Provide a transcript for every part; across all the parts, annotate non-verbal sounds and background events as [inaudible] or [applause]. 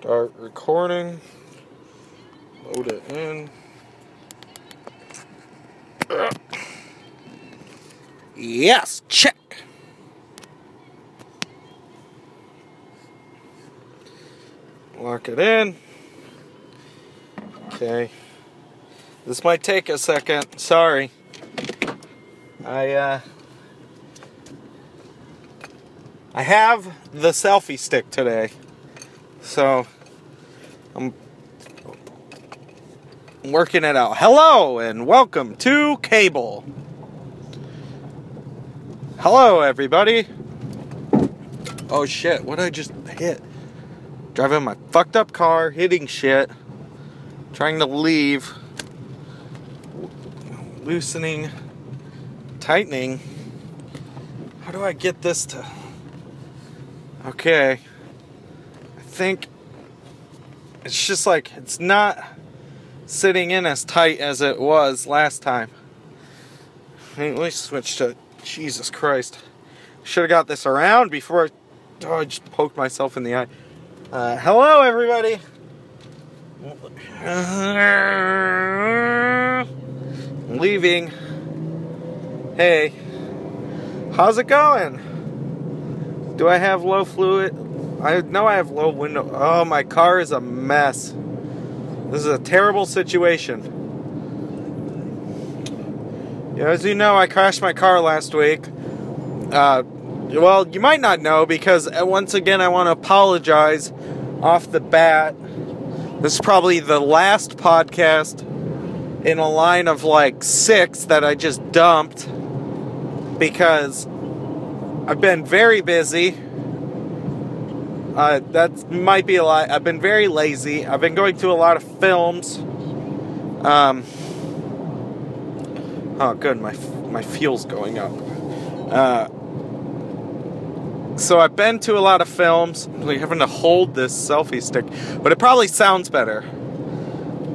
Start recording. Load it in. Yes, check. Lock it in. Okay. This might take a second. Sorry. I uh I have the selfie stick today. So I'm working it out. Hello and welcome to Cable. Hello everybody. Oh shit, what did I just hit? Driving my fucked up car, hitting shit, trying to leave, loosening, tightening. How do I get this to. Okay. I think it's just like it's not sitting in as tight as it was last time. Let me switch to Jesus Christ. Should have got this around before I, oh, I just poked myself in the eye. Uh, hello, everybody. [laughs] leaving. Hey, how's it going? Do I have low fluid? I know I have low window. Oh, my car is a mess. This is a terrible situation. Yeah, as you know, I crashed my car last week. Uh, well, you might not know because uh, once again, I want to apologize off the bat. This is probably the last podcast in a line of like six that I just dumped because I've been very busy. Uh, that might be a lot. I've been very lazy. I've been going to a lot of films. Um, oh, good. My my fuel's going up. Uh, so I've been to a lot of films. Like having to hold this selfie stick, but it probably sounds better.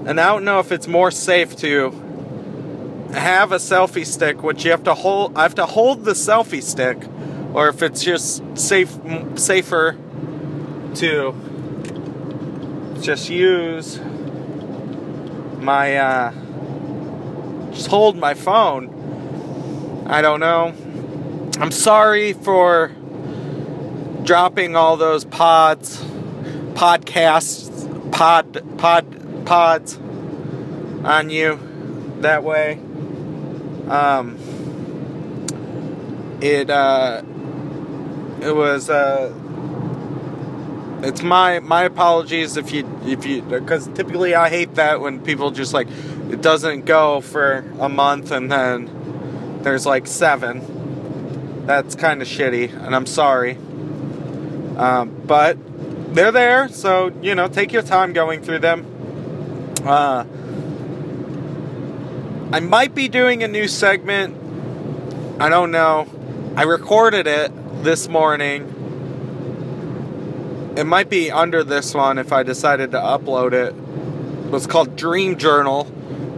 And I don't know if it's more safe to have a selfie stick, which you have to hold. I have to hold the selfie stick, or if it's just safe, safer to just use my uh, just hold my phone. I don't know. I'm sorry for dropping all those pods, podcasts, pod, pod, pods on you that way. Um, it, uh, it was, uh, it's my my apologies if you if you because typically I hate that when people just like it doesn't go for a month and then there's like seven. That's kind of shitty, and I'm sorry. Um, but they're there, so you know, take your time going through them. Uh, I might be doing a new segment. I don't know. I recorded it this morning. It might be under this one if I decided to upload it. It's called Dream Journal.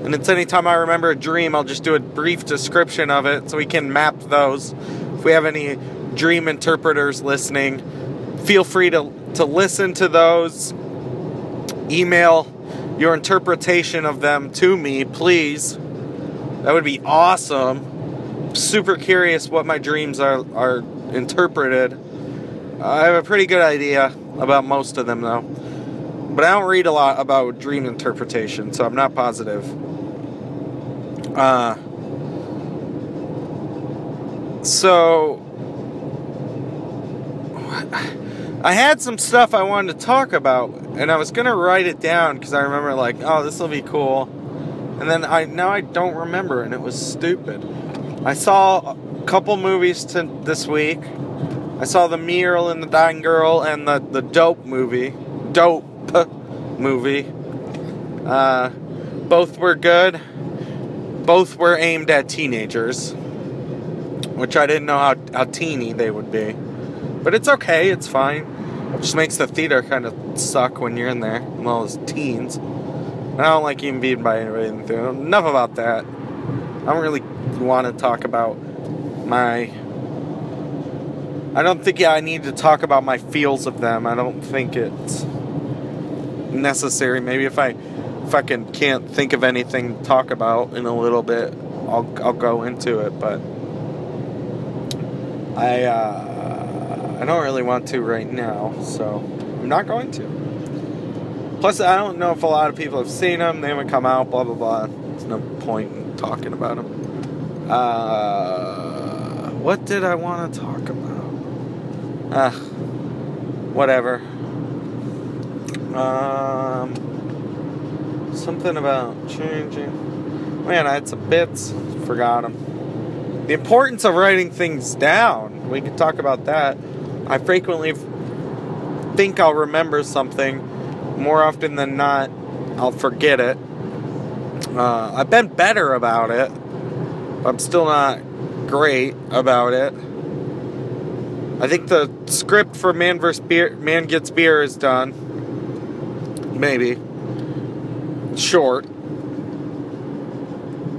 And it's anytime I remember a dream, I'll just do a brief description of it so we can map those. If we have any dream interpreters listening, feel free to, to listen to those. Email your interpretation of them to me, please. That would be awesome. Super curious what my dreams are, are interpreted. I have a pretty good idea about most of them, though. But I don't read a lot about dream interpretation, so I'm not positive. Uh, so, I had some stuff I wanted to talk about, and I was gonna write it down because I remember like, oh, this will be cool, and then I now I don't remember, and it was stupid. I saw a couple movies to this week. I saw the Me Earl and the Dying Girl and the the Dope movie, Dope [laughs] movie. Uh, both were good. Both were aimed at teenagers, which I didn't know how how teeny they would be. But it's okay, it's fine. It just makes the theater kind of suck when you're in there, with all those teens. And I don't like even being by anybody in the theater. Enough about that. I don't really want to talk about my. I don't think yeah, I need to talk about my feels of them. I don't think it's necessary. Maybe if I fucking can't think of anything to talk about in a little bit, I'll I'll go into it. But I uh, I don't really want to right now, so I'm not going to. Plus, I don't know if a lot of people have seen them. They haven't come out. Blah blah blah. There's no point in talking about them. Uh, what did I want to talk about? Ah, whatever. Um, something about changing. Man, I had some bits. Forgot them. The importance of writing things down. We can talk about that. I frequently think I'll remember something. More often than not, I'll forget it. Uh, I've been better about it. I'm still not great about it. I think the script for Man vs. Beer, Man Gets Beer is done. Maybe. Short.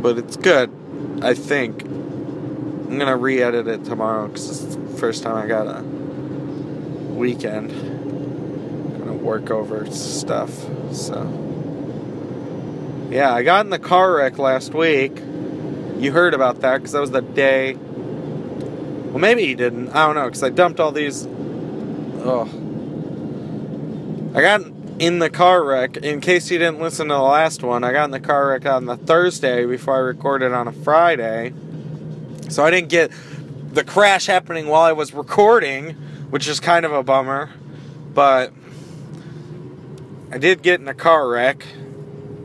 But it's good, I think. I'm gonna re-edit it tomorrow because it's the first time I got a weekend. I'm gonna work over stuff. So yeah, I got in the car wreck last week. You heard about that because that was the day. Well, maybe he didn't. I don't know because I dumped all these. Oh, I got in the car wreck. In case you didn't listen to the last one, I got in the car wreck on the Thursday before I recorded on a Friday. So I didn't get the crash happening while I was recording, which is kind of a bummer. But I did get in a car wreck,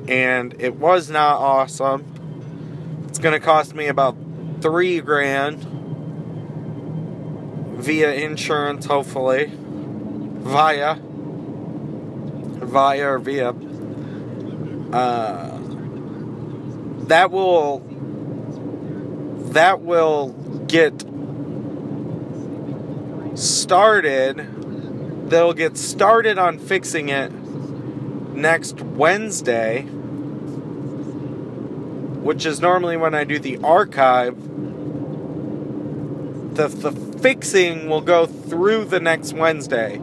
and it was not awesome. It's going to cost me about three grand via insurance, hopefully. Via. Via or via. Uh, that will that will get started. They'll get started on fixing it next Wednesday, which is normally when I do the archive. The, the fixing will go through the next Wednesday.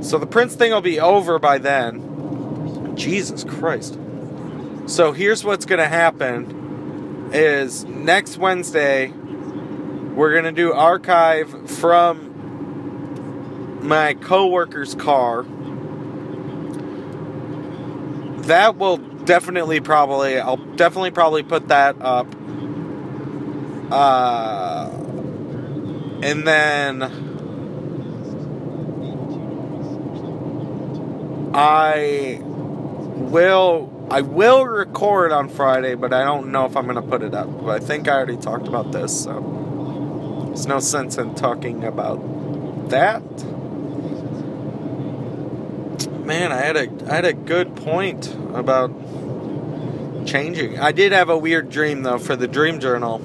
So the Prince thing will be over by then. Jesus Christ. So here's what's going to happen is next Wednesday we're gonna do archive from my coworker's car. That will definitely probably I'll definitely probably put that up. Uh, and then I will I will record on Friday, but I don't know if I'm to put it up. But I think I already talked about this, so there's no sense in talking about that. Man, I had a I had a good point about changing. I did have a weird dream though for the dream journal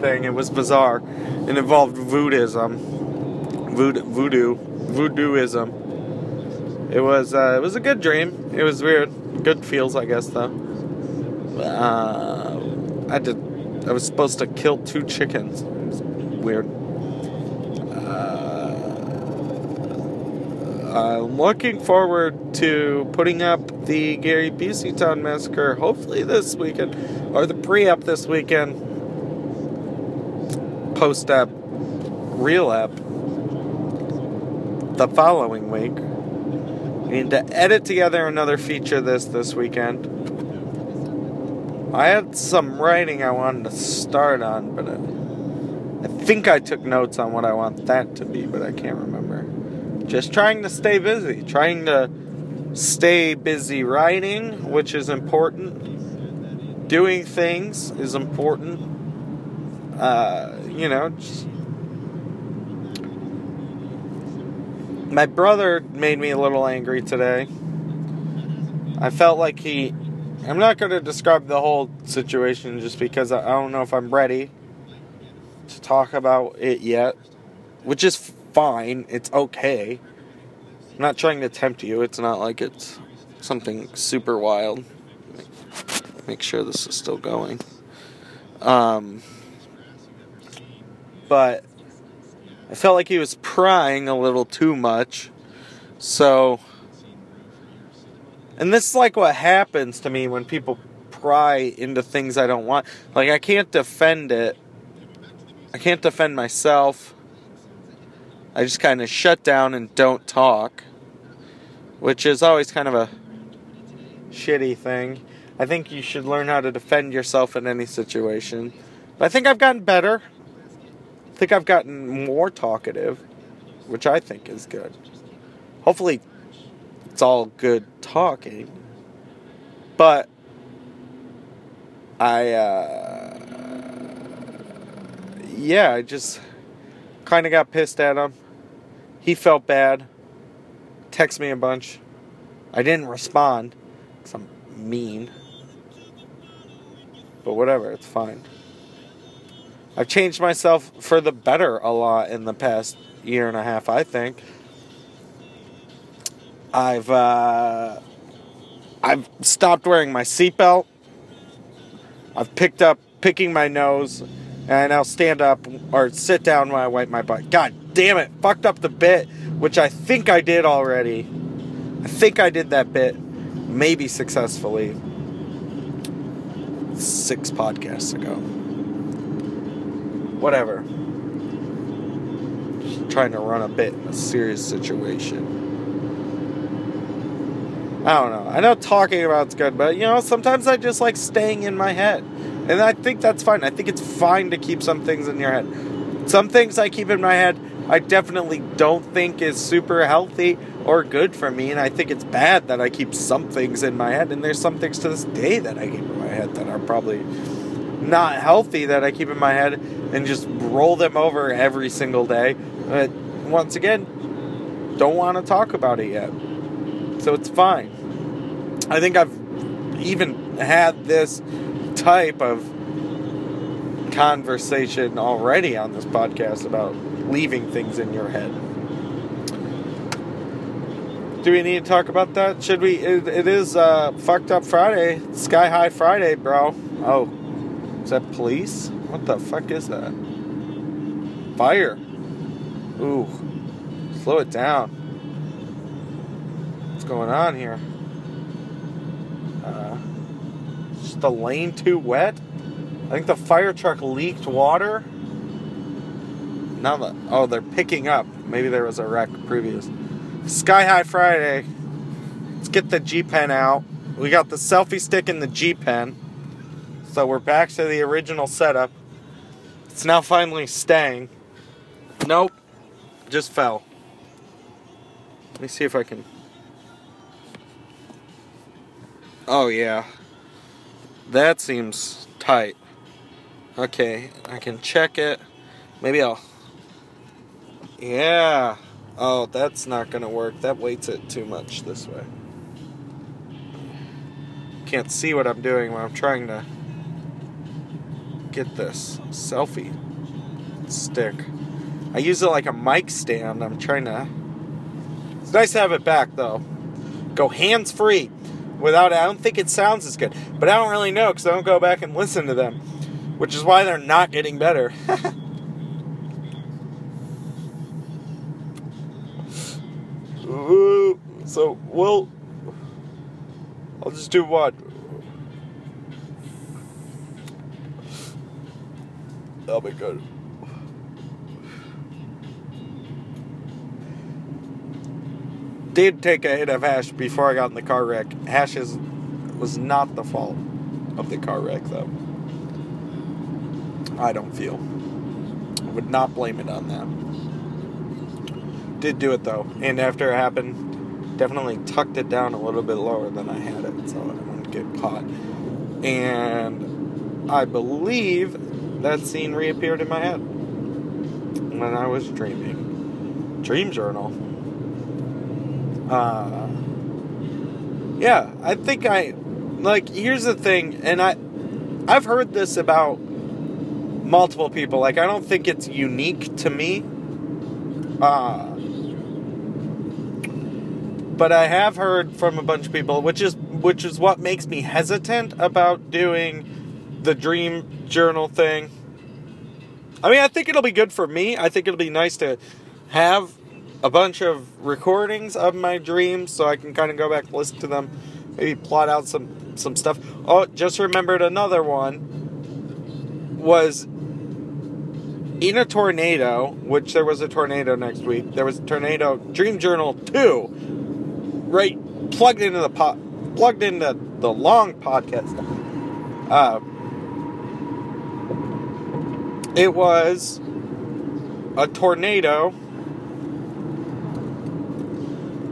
thing. It was bizarre. It involved voodooism, voodoo, voodoo, voodooism. It was uh, it was a good dream. It was weird good feels, I guess, though. Uh, I did. I was supposed to kill two chickens. Weird. Uh, I'm looking forward to putting up the Gary Busey Town Massacre, hopefully this weekend, or the pre-up this weekend. Post-up, real up the following week. We need to edit together another feature this this weekend. I had some writing I wanted to start on, but I, I think I took notes on what I want that to be, but I can't remember. Just trying to stay busy, trying to stay busy writing, which is important. Doing things is important. Uh, you know, just My brother made me a little angry today. I felt like he. I'm not going to describe the whole situation just because I don't know if I'm ready to talk about it yet, which is fine. It's okay. I'm not trying to tempt you. It's not like it's something super wild. Make sure this is still going. Um, but I felt like he was prying a little too much. So And this is like what happens to me when people pry into things I don't want. Like, I can't defend it, I can't defend myself. I just kind of shut down and don't talk, which is always kind of a shitty thing. I think you should learn how to defend yourself in any situation. But I think I've gotten better. Think I've gotten more talkative, which I think is good. Hopefully, it's all good talking. But I, uh, yeah, I just kind of got pissed at him. He felt bad. Text me a bunch. I didn't respond because I'm mean. But whatever, it's fine. I've changed myself for the better a lot in the past year and a half, I think. I've uh, I've stopped wearing my seatbelt. I've picked up picking my nose, and I'll stand up or sit down when I wipe my butt. God damn it, fucked up the bit, which I think I did already. I think I did that bit, maybe successfully, six podcasts ago. Whatever. Just trying to run a bit in a serious situation. I don't know. I know talking about it's good, but you know, sometimes I just like staying in my head. And I think that's fine. I think it's fine to keep some things in your head. Some things I keep in my head, I definitely don't think is super healthy or good for me. And I think it's bad that I keep some things in my head. And there's some things to this day that I keep in my head that are probably not healthy that I keep in my head and just roll them over every single day. But once again, don't want to talk about it yet. So it's fine. I think I've even had this type of conversation already on this podcast about leaving things in your head. Do we need to talk about that? Should we? it, it is uh, fucked up Friday, Sky High Friday, bro. Oh, is that police? What the fuck is that? Fire. Ooh, slow it down What's going on here? Uh, just the lane too wet? I think the fire truck leaked water. Now that oh, they're picking up. Maybe there was a wreck previous. Sky High Friday. Let's get the G Pen out. We got the selfie stick and the G Pen. So we're back to the original setup. It's now finally staying. Nope. Just fell. Let me see if I can Oh, yeah. That seems tight. Okay, I can check it. Maybe I'll. Yeah. Oh, that's not going to work. That weights it too much this way. Can't see what I'm doing when I'm trying to get this selfie stick. I use it like a mic stand. I'm trying to. It's nice to have it back though. Go hands free without it. I don't think it sounds as good. But I don't really know because I don't go back and listen to them, which is why they're not getting better. [laughs] so, well, I'll just do what? That'll be good. did take a hit of hash before I got in the car wreck. Hash is, was not the fault of the car wreck, though. I don't feel. I would not blame it on that. Did do it though, and after it happened, definitely tucked it down a little bit lower than I had it, so I wouldn't get caught. And I believe that scene reappeared in my head when I was dreaming. Dream journal. Uh, yeah, I think I like. Here's the thing, and I, I've heard this about multiple people. Like, I don't think it's unique to me. Uh, but I have heard from a bunch of people, which is which is what makes me hesitant about doing the dream journal thing. I mean, I think it'll be good for me. I think it'll be nice to have a bunch of recordings of my dreams so I can kind of go back and listen to them maybe plot out some some stuff. Oh, just remembered another one was in a tornado, which there was a tornado next week. There was a tornado. Dream Journal two, right, plugged into the pot, plugged into the long podcast. Uh, it was a tornado.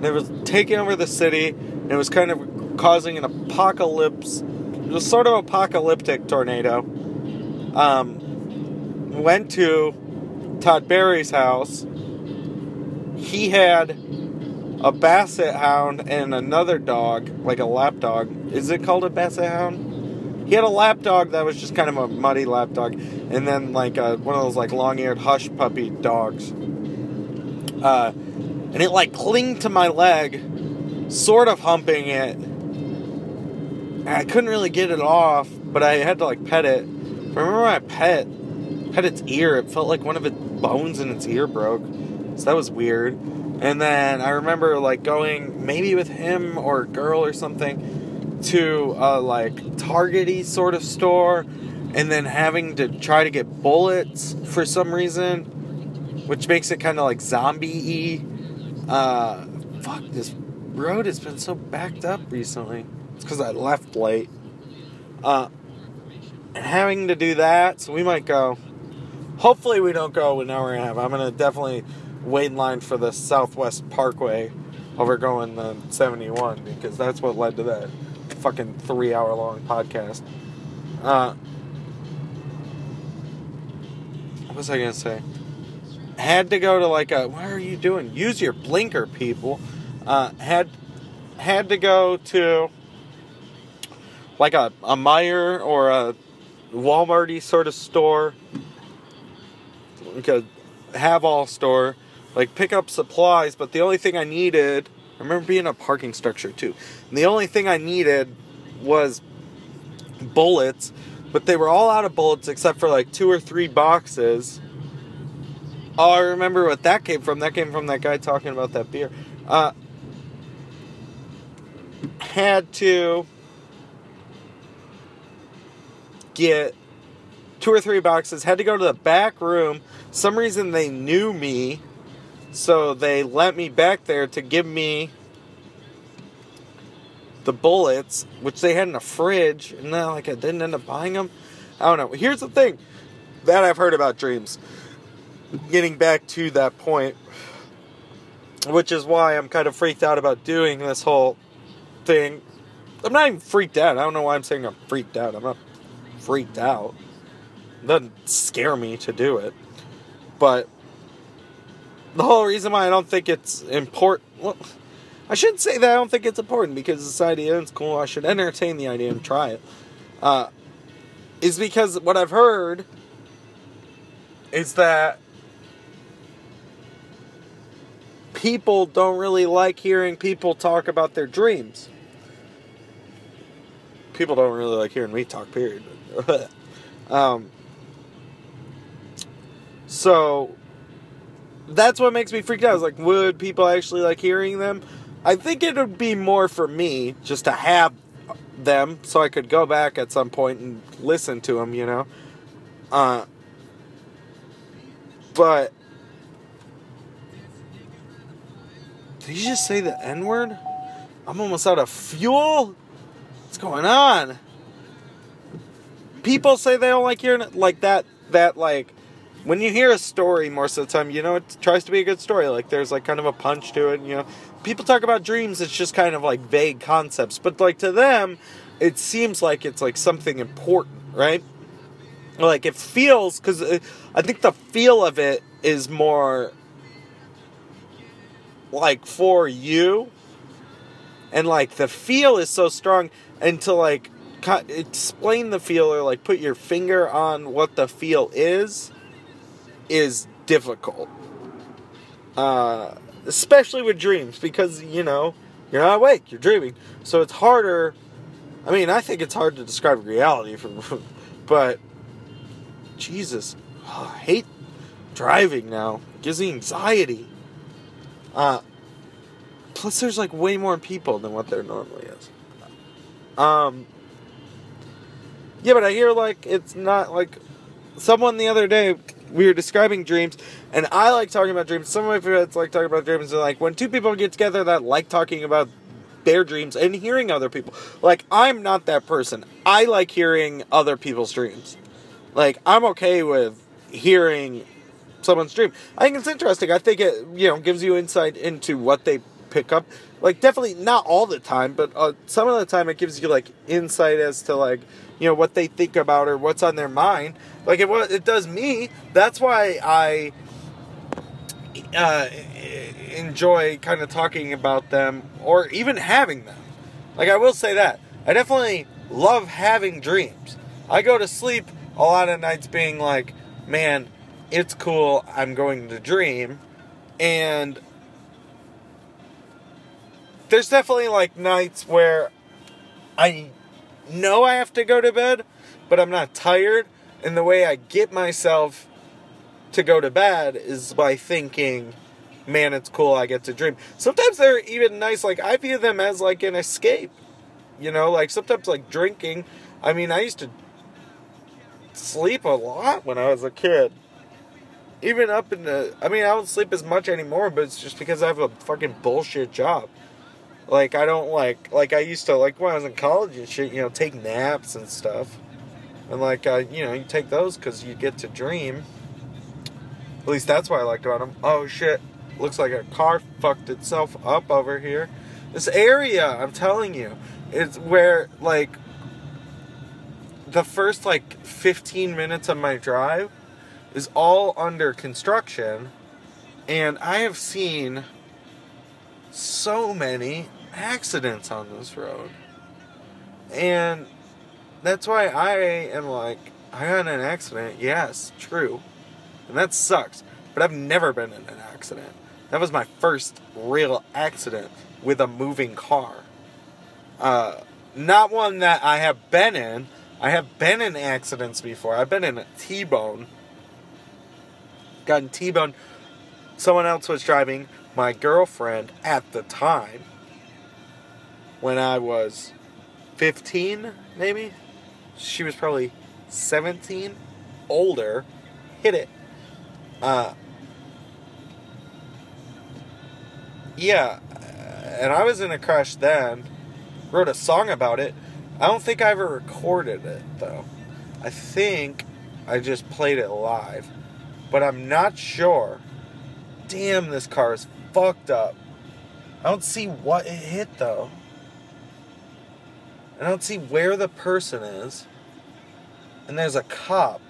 It was taking over the city. And it was kind of causing an apocalypse. It was sort of apocalyptic tornado. Um, went to Todd Barry's house. He had a basset hound and another dog, like a lap dog. Is it called a basset hound? He had a lap dog that was just kind of a muddy lap dog, and then like a, one of those like long-eared hush puppy dogs. Uh, and it like clinged to my leg, sort of humping it. And I couldn't really get it off, but I had to like pet it. I remember I pet pet its ear, it felt like one of its bones in its ear broke. So that was weird. And then I remember like going maybe with him or a girl or something to a like Targety sort of store and then having to try to get bullets for some reason, which makes it kind of like zombie y. Uh, fuck, this road has been so backed up recently. It's because I left late. Uh, and having to do that, so we might go. Hopefully, we don't go an hour and a half. I'm gonna definitely wait in line for the Southwest Parkway over going the 71 because that's what led to that fucking three hour long podcast. Uh, what was I gonna say? Had to go to like a. What are you doing? Use your blinker, people. Uh, had had to go to like a a Meijer or a Walmarty sort of store, like a have all store, like pick up supplies. But the only thing I needed, I remember being a parking structure too. And the only thing I needed was bullets, but they were all out of bullets except for like two or three boxes. Oh, I remember what that came from. That came from that guy talking about that beer. Uh, had to get two or three boxes, had to go to the back room. Some reason they knew me, so they let me back there to give me the bullets, which they had in a fridge, and then like I didn't end up buying them. I don't know. Here's the thing that I've heard about dreams. Getting back to that point, which is why I'm kind of freaked out about doing this whole thing. I'm not even freaked out. I don't know why I'm saying I'm freaked out. I'm not freaked out. It doesn't scare me to do it. But the whole reason why I don't think it's important. Well, I shouldn't say that I don't think it's important because this idea is cool. I should entertain the idea and try it. Uh, is because what I've heard is that people don't really like hearing people talk about their dreams. People don't really like hearing me talk, period. [laughs] um, so that's what makes me freaked out. Like, would people actually like hearing them? I think it would be more for me just to have them so I could go back at some point and listen to them, you know. Uh, but did you just say the N word? I'm almost out of fuel. What's going on? People say they don't like hearing it like that. That like when you hear a story most of the time, you know it tries to be a good story. Like there's like kind of a punch to it. And, You know, people talk about dreams. It's just kind of like vague concepts, but like to them, it seems like it's like something important, right? Like it feels because uh, I think the feel of it is more like for you, and like the feel is so strong, and to like explain the feel or like put your finger on what the feel is is difficult. Uh, especially with dreams because you know you're not awake, you're dreaming, so it's harder. I mean, I think it's hard to describe reality, for, [laughs] but Jesus, oh, I hate driving now. It gives me anxiety. Uh, plus, there's like way more people than what there normally is. Um, yeah, but I hear like it's not like someone the other day we were describing dreams, and I like talking about dreams. Some of my friends like talking about dreams. And like when two people get together that like talking about their dreams and hearing other people. Like I'm not that person. I like hearing other people's dreams. Like I'm okay with hearing someone's dream. I think it's interesting. I think it you know gives you insight into what they pick up. Like definitely not all the time, but uh, some of the time it gives you like insight as to like you know what they think about or what's on their mind. Like it was it does me. That's why I uh, enjoy kind of talking about them or even having them. Like I will say that I definitely love having dreams. I go to sleep a lot of nights being like, man, it's cool. I'm going to dream, and there's definitely like nights where I know I have to go to bed, but I'm not tired. And the way I get myself to go to bed is by thinking, man, it's cool, I get to dream. Sometimes they're even nice, like, I view them as like an escape. You know, like sometimes like drinking. I mean, I used to sleep a lot when I was a kid. Even up in the. I mean, I don't sleep as much anymore, but it's just because I have a fucking bullshit job. Like I don't like like I used to like when I was in college and shit. You know, take naps and stuff, and like uh, you know you take those because you get to dream. At least that's what I liked about them. Oh shit! Looks like a car fucked itself up over here. This area, I'm telling you, it's where like the first like 15 minutes of my drive is all under construction, and I have seen so many accidents on this road. And that's why I am like, I got in an accident. Yes, true. And that sucks. But I've never been in an accident. That was my first real accident with a moving car. Uh, not one that I have been in. I have been in accidents before. I've been in a T-bone. Gotten T-bone. Someone else was driving. My girlfriend at the time when I was 15, maybe. She was probably 17, older, hit it. Uh, yeah, and I was in a crash then, wrote a song about it. I don't think I ever recorded it, though. I think I just played it live, but I'm not sure. Damn, this car is fucked up. I don't see what it hit, though. I don't see where the person is. And there's a cop.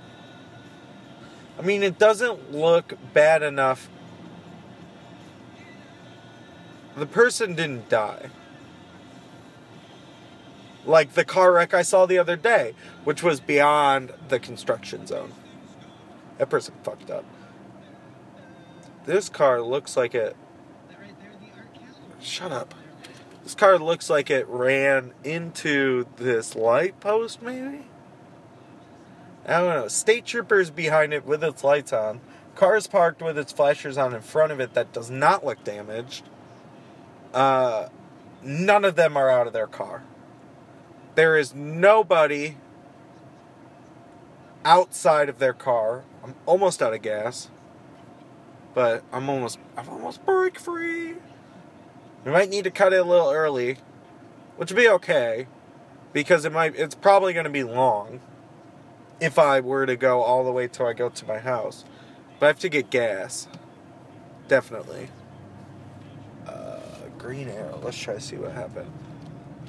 I mean, it doesn't look bad enough. The person didn't die. Like the car wreck I saw the other day, which was beyond the construction zone. That person fucked up. This car looks like it. Shut up. This car looks like it ran into this light post, maybe? I don't know. State troopers behind it with its lights on. Cars parked with its flashers on in front of it that does not look damaged. Uh, none of them are out of their car. There is nobody outside of their car. I'm almost out of gas. But I'm almost I'm almost brake free. We might need to cut it a little early, which would be okay, because it might it's probably going to be long if I were to go all the way till I go to my house. But I have to get gas. Definitely. Uh, green arrow. Let's try to see what happened.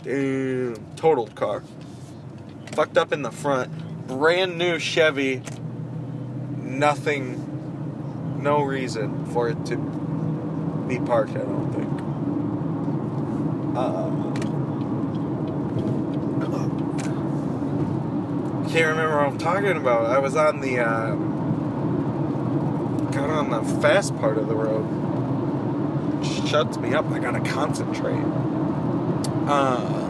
Damn. Totaled car. Fucked up in the front. Brand new Chevy. Nothing. No reason for it to be parked, I don't think. Uh, can't remember what I'm talking about. I was on the uh, got on the fast part of the road. Shuts me up. I gotta concentrate. Uh,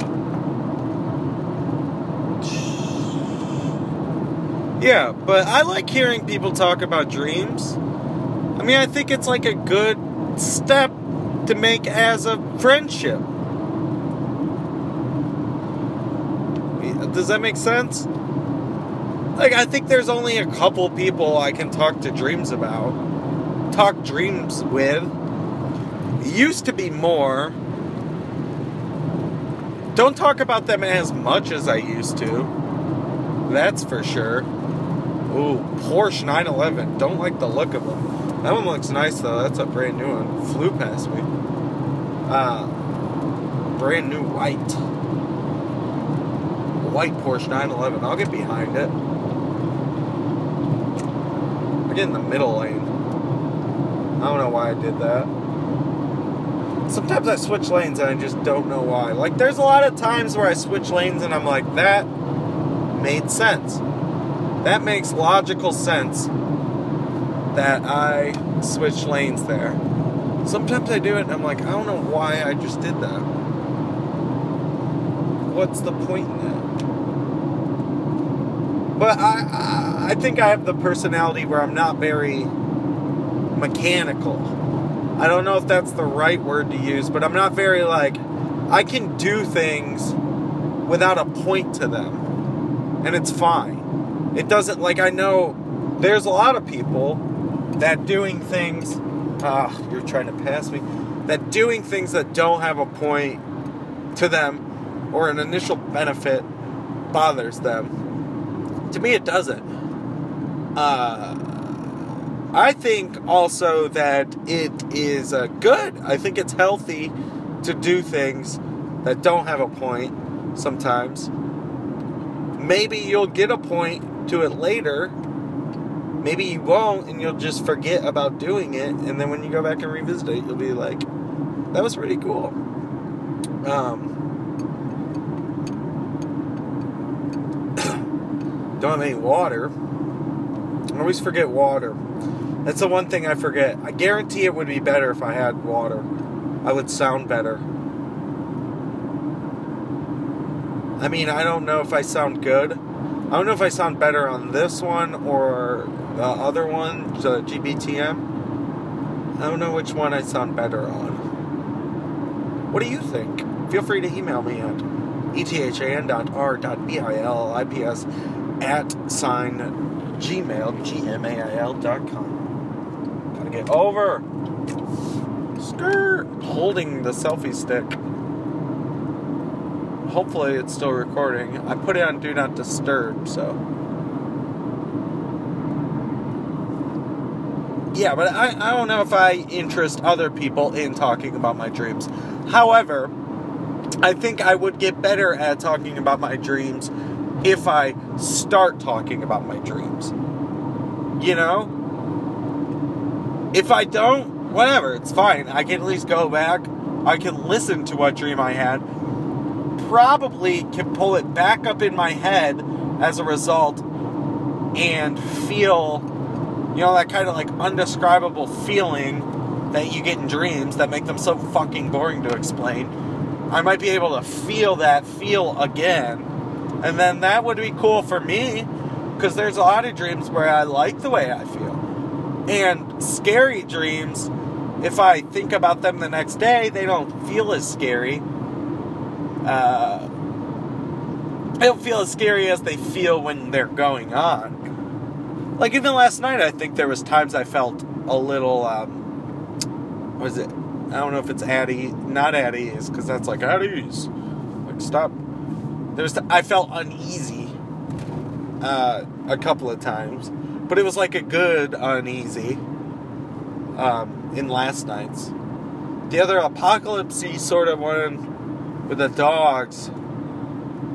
yeah, but I like hearing people talk about dreams. I mean, I think it's like a good step to make as a friendship. Does that make sense? Like, I think there's only a couple people I can talk to dreams about, talk dreams with. It used to be more. Don't talk about them as much as I used to. That's for sure. Ooh, Porsche 911. Don't like the look of them. That one looks nice though. That's a brand new one. Flew past me. Uh, brand new white. White Porsche 911. I'll get behind it. I get in the middle lane. I don't know why I did that. Sometimes I switch lanes and I just don't know why. Like, there's a lot of times where I switch lanes and I'm like, that made sense. That makes logical sense that I switch lanes there. Sometimes I do it and I'm like, I don't know why I just did that. What's the point in that? But I, I, think I have the personality where I'm not very mechanical. I don't know if that's the right word to use, but I'm not very like, I can do things without a point to them. And it's fine. It doesn't, like, I know there's a lot of people that doing things, ah, you're trying to pass me, that doing things that don't have a point to them or an initial benefit bothers them to me, it doesn't. Uh, I think also that it is uh, good. I think it's healthy to do things that don't have a point sometimes. Maybe you'll get a point to it later. Maybe you won't, and you'll just forget about doing it. And then when you go back and revisit it, you'll be like, that was pretty cool. Um, any water. I always forget water. That's the one thing I forget. I guarantee it would be better if I had water. I would sound better. I mean, I don't know if I sound good. I don't know if I sound better on this one or the other one, the GBTM. I don't know which one I sound better on. What do you think? Feel free to email me at ethan.r.bilips at sign gmail, G-M-A-I-L dot com. Gotta get over. Skirt. Holding the selfie stick. Hopefully it's still recording. I put it on Do Not Disturb, so. Yeah, but I, I don't know if I interest other people in talking about my dreams. However, I think I would get better at talking about my dreams if I start talking about my dreams. You know? If I don't, whatever, it's fine. I can at least go back. I can listen to what dream I had. Probably can pull it back up in my head as a result and feel, you know, that kind of like undescribable feeling that you get in dreams that make them so fucking boring to explain. I might be able to feel that feel again and then that would be cool for me because there's a lot of dreams where I like the way I feel. And scary dreams, if I think about them the next day, they don't feel as scary. Uh, they don't feel as scary as they feel when they're going on. Like even last night, I think there was times I felt a little. Um, what is it? I don't know if it's Addy, not at ease, because that's like ease. Like stop there was I felt uneasy uh, a couple of times, but it was like a good uneasy um, in last night's. The other apocalypsy sort of one with the dogs.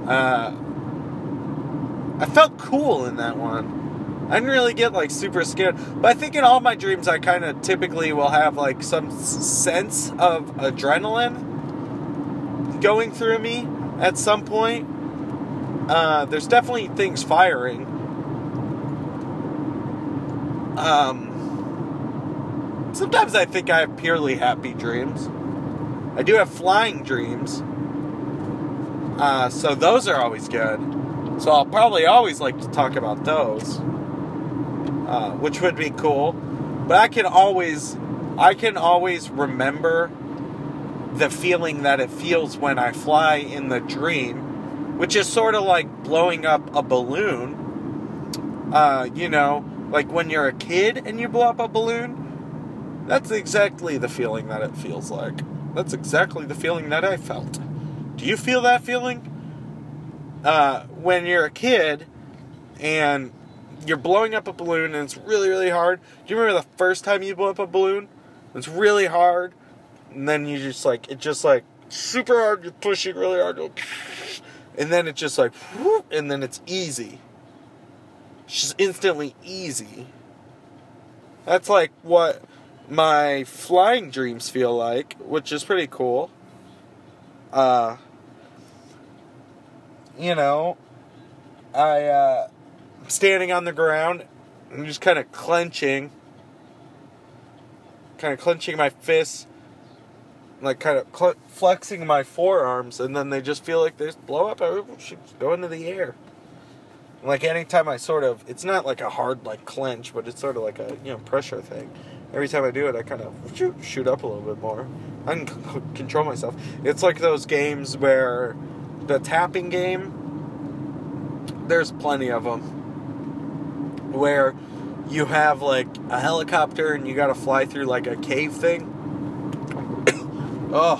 Uh, I felt cool in that one. I didn't really get like super scared, but I think in all my dreams I kind of typically will have like some sense of adrenaline going through me at some point. Uh, there's definitely things firing. Um, sometimes I think I have purely happy dreams. I do have flying dreams. Uh, so those are always good. So I'll probably always like to talk about those, uh, which would be cool. But I can always, I can always remember the feeling that it feels when I fly in the dream which is sort of like blowing up a balloon. Uh, you know, like when you're a kid and you blow up a balloon, that's exactly the feeling that it feels like. That's exactly the feeling that I felt. Do you feel that feeling? Uh, when you're a kid and you're blowing up a balloon and it's really, really hard. Do you remember the first time you blew up a balloon? It's really hard, and then you just like it just like super hard. You're pushing really hard, [laughs] and then it just like, and then it's easy. She's instantly easy. That's like what my flying dreams feel like, which is pretty cool. Uh, you know, I uh, standing on the ground and just kind of clenching, kind of clenching my fists, like kind of cl- flexing my forearms, and then they just feel like they just blow up. I should go into the air. Like anytime I sort of, it's not like a hard like clench, but it's sort of like a you know pressure thing. Every time I do it, I kind of shoot, up a little bit more. I can c- control myself. It's like those games where the tapping game. There's plenty of them where you have like a helicopter and you got to fly through like a cave thing. Oh,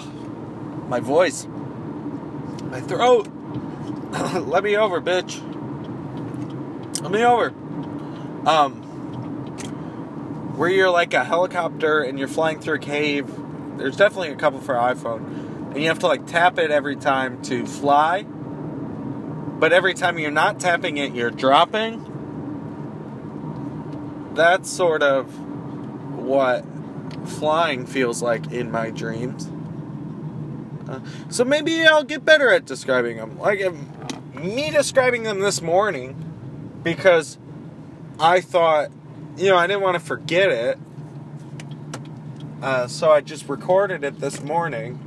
my voice, my throat. [coughs] Let me over, bitch. Let me over. Um, where you're like a helicopter and you're flying through a cave. There's definitely a couple for iPhone, and you have to like tap it every time to fly. But every time you're not tapping it, you're dropping that's sort of what flying feels like in my dreams. So maybe I'll get better at describing them. Like me describing them this morning because I thought, you know, I didn't want to forget it. Uh, so I just recorded it this morning.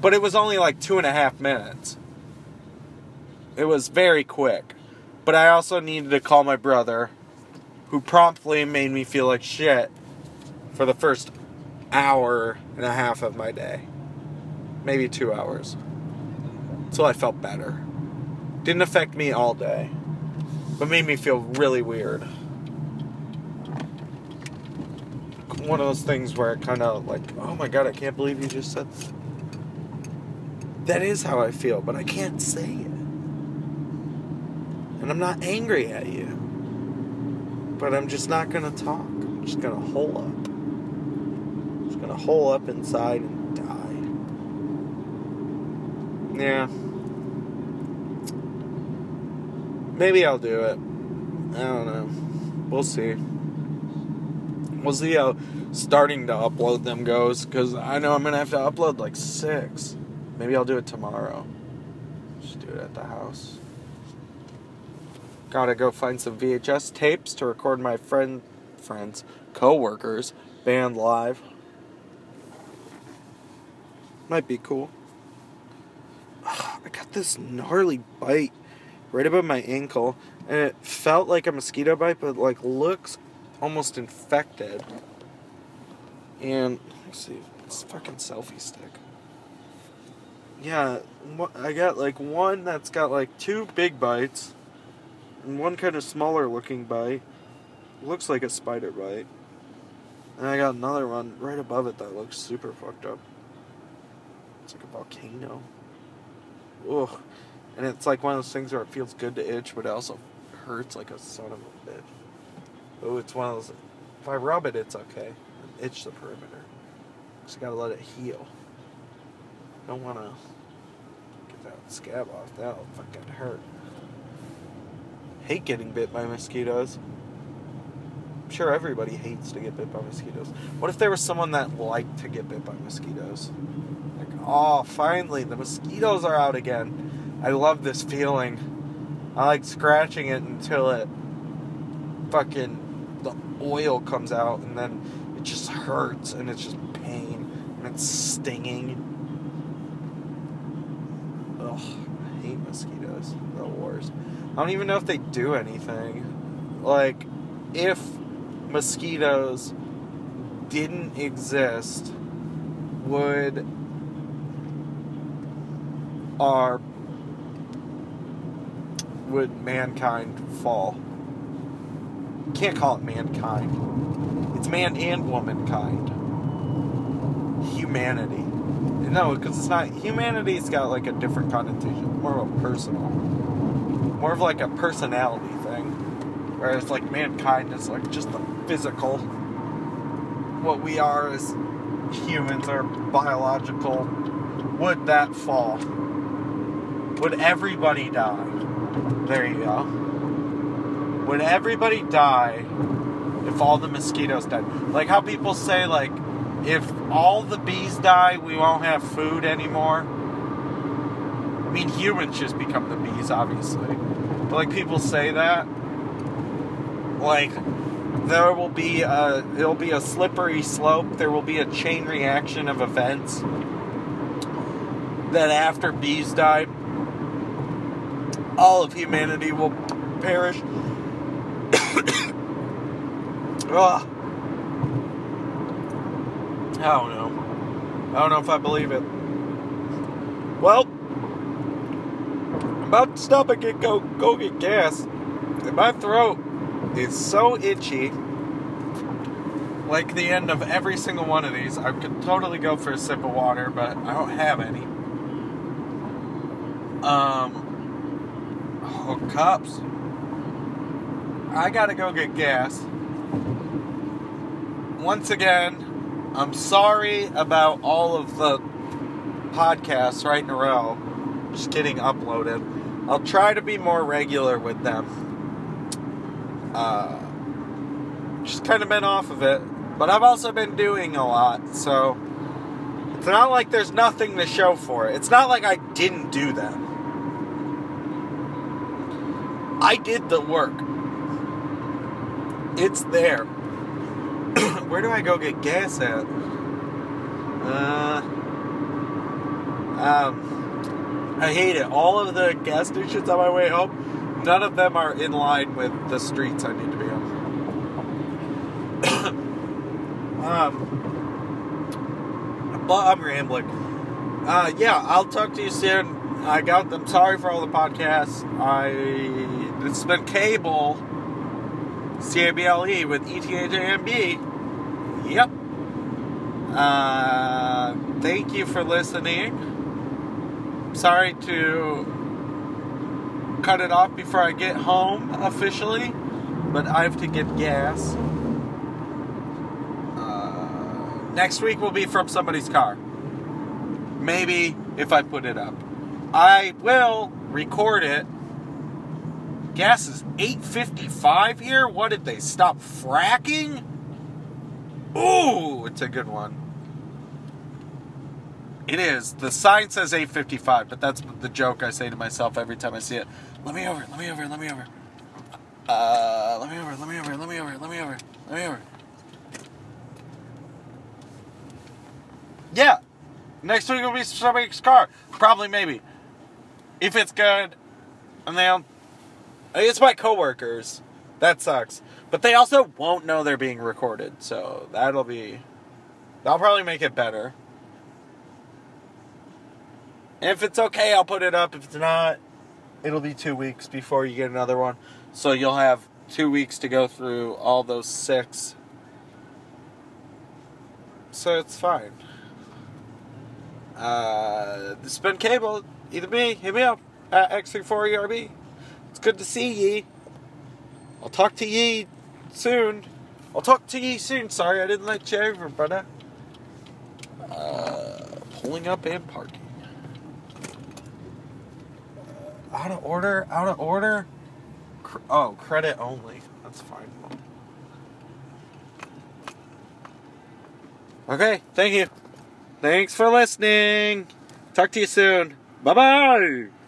But it was only like two and a half minutes. It was very quick. But I also needed to call my brother who promptly made me feel like shit for the first hour and a half of my day. Maybe two hours. Until I felt better. Didn't affect me all day, but made me feel really weird. One of those things where it kind of like, oh my god, I can't believe you just said that. Is how I feel, but I can't say it. And I'm not angry at you. But I'm just not gonna talk. I'm just gonna hole up. I'm just gonna hole up inside and die. Yeah. Maybe I'll do it. I don't know. We'll see. We'll see how starting to upload them goes, because I know I'm gonna have to upload like six. Maybe I'll do it tomorrow. Just do it at the house. Gotta go find some VHS tapes to record my friend, friends, co-workers band live. Might be cool. I got this gnarly bite right above my ankle, and it felt like a mosquito bite, but like looks almost infected. And let's see, it's fucking selfie stick. Yeah, I got like one that's got like two big bites and one kind of smaller looking bite. Looks like a spider bite. And I got another one right above it that looks super fucked up. It's like a volcano. Ugh. And it's like one of those things where it feels good to itch, but it also hurts like a son of a bitch. Oh, it's one of those. If I rub it, it's okay. Itch the perimeter. Just gotta let it heal. Don't wanna get that scab off. That'll fucking hurt hate getting bit by mosquitoes. I'm sure everybody hates to get bit by mosquitoes. What if there was someone that liked to get bit by mosquitoes? Like, oh, finally, the mosquitoes are out again. I love this feeling. I like scratching it until it fucking the oil comes out and then it just hurts and it's just pain and it's stinging. Ugh, I hate mosquitoes. The worst. I don't even know if they do anything. Like, if mosquitoes didn't exist, would our would mankind fall? Can't call it mankind. It's man and womankind. Humanity. No, because it's not. Humanity's got like a different connotation. More of a personal. More of like a personality thing. Whereas like mankind is like just the physical. What we are as humans are biological. Would that fall? Would everybody die? There you go. Would everybody die if all the mosquitoes died? Like how people say, like, if all the bees die, we won't have food anymore. I mean, humans just become the bees, obviously. But, like, people say that. Like, there will be a, it'll be a slippery slope. There will be a chain reaction of events. That after bees die, all of humanity will perish. Ugh. [coughs] Ah. I don't know. I don't know if I believe it. Well, I'm about to stop and get go go get gas. And my throat is so itchy. Like the end of every single one of these, I could totally go for a sip of water, but I don't have any. Um, oh, cups. I gotta go get gas. Once again, I'm sorry about all of the podcasts right in a row just getting uploaded. I'll try to be more regular with them. Uh, just kind of been off of it, but I've also been doing a lot, so it's not like there's nothing to show for it. It's not like I didn't do them. I did the work. It's there. [clears throat] Where do I go get gas at? Uh, um, I hate it. All of the gas stations on my way home, none of them are in line with the streets I need to be on. [coughs] um, but I'm rambling. Uh, yeah, I'll talk to you soon. I got. I'm sorry for all the podcasts. I. It's been cable. CABLE with ETHJMB. Yep. Uh, thank you for listening. Sorry to cut it off before I get home officially, but I have to get gas. Uh, next week will be from somebody's car. Maybe if I put it up. I will record it. Gas is 8.55 here. What did they stop fracking? Ooh, it's a good one. It is. The sign says 855, but that's the joke I say to myself every time I see it. Let me over, let me over, let me over. Uh, let me over, let me over, let me over, let me over, let me over. Yeah. Next week will be somebody's car. Probably, maybe. If it's good, and they'll. It's my coworkers. That sucks. But they also won't know they're being recorded, so that'll be. That'll probably make it better. If it's okay, I'll put it up. If it's not, it'll be two weeks before you get another one. So you'll have two weeks to go through all those six. So it's fine. Uh, the spin cable, either me, hit me up at X34ERB. It's good to see ye. I'll talk to ye soon. I'll talk to ye soon. Sorry I didn't let you over, brother. Uh, pulling up and parking. Uh, out of order, out of order. Oh, credit only. That's fine. Okay, thank you. Thanks for listening. Talk to you soon. Bye bye.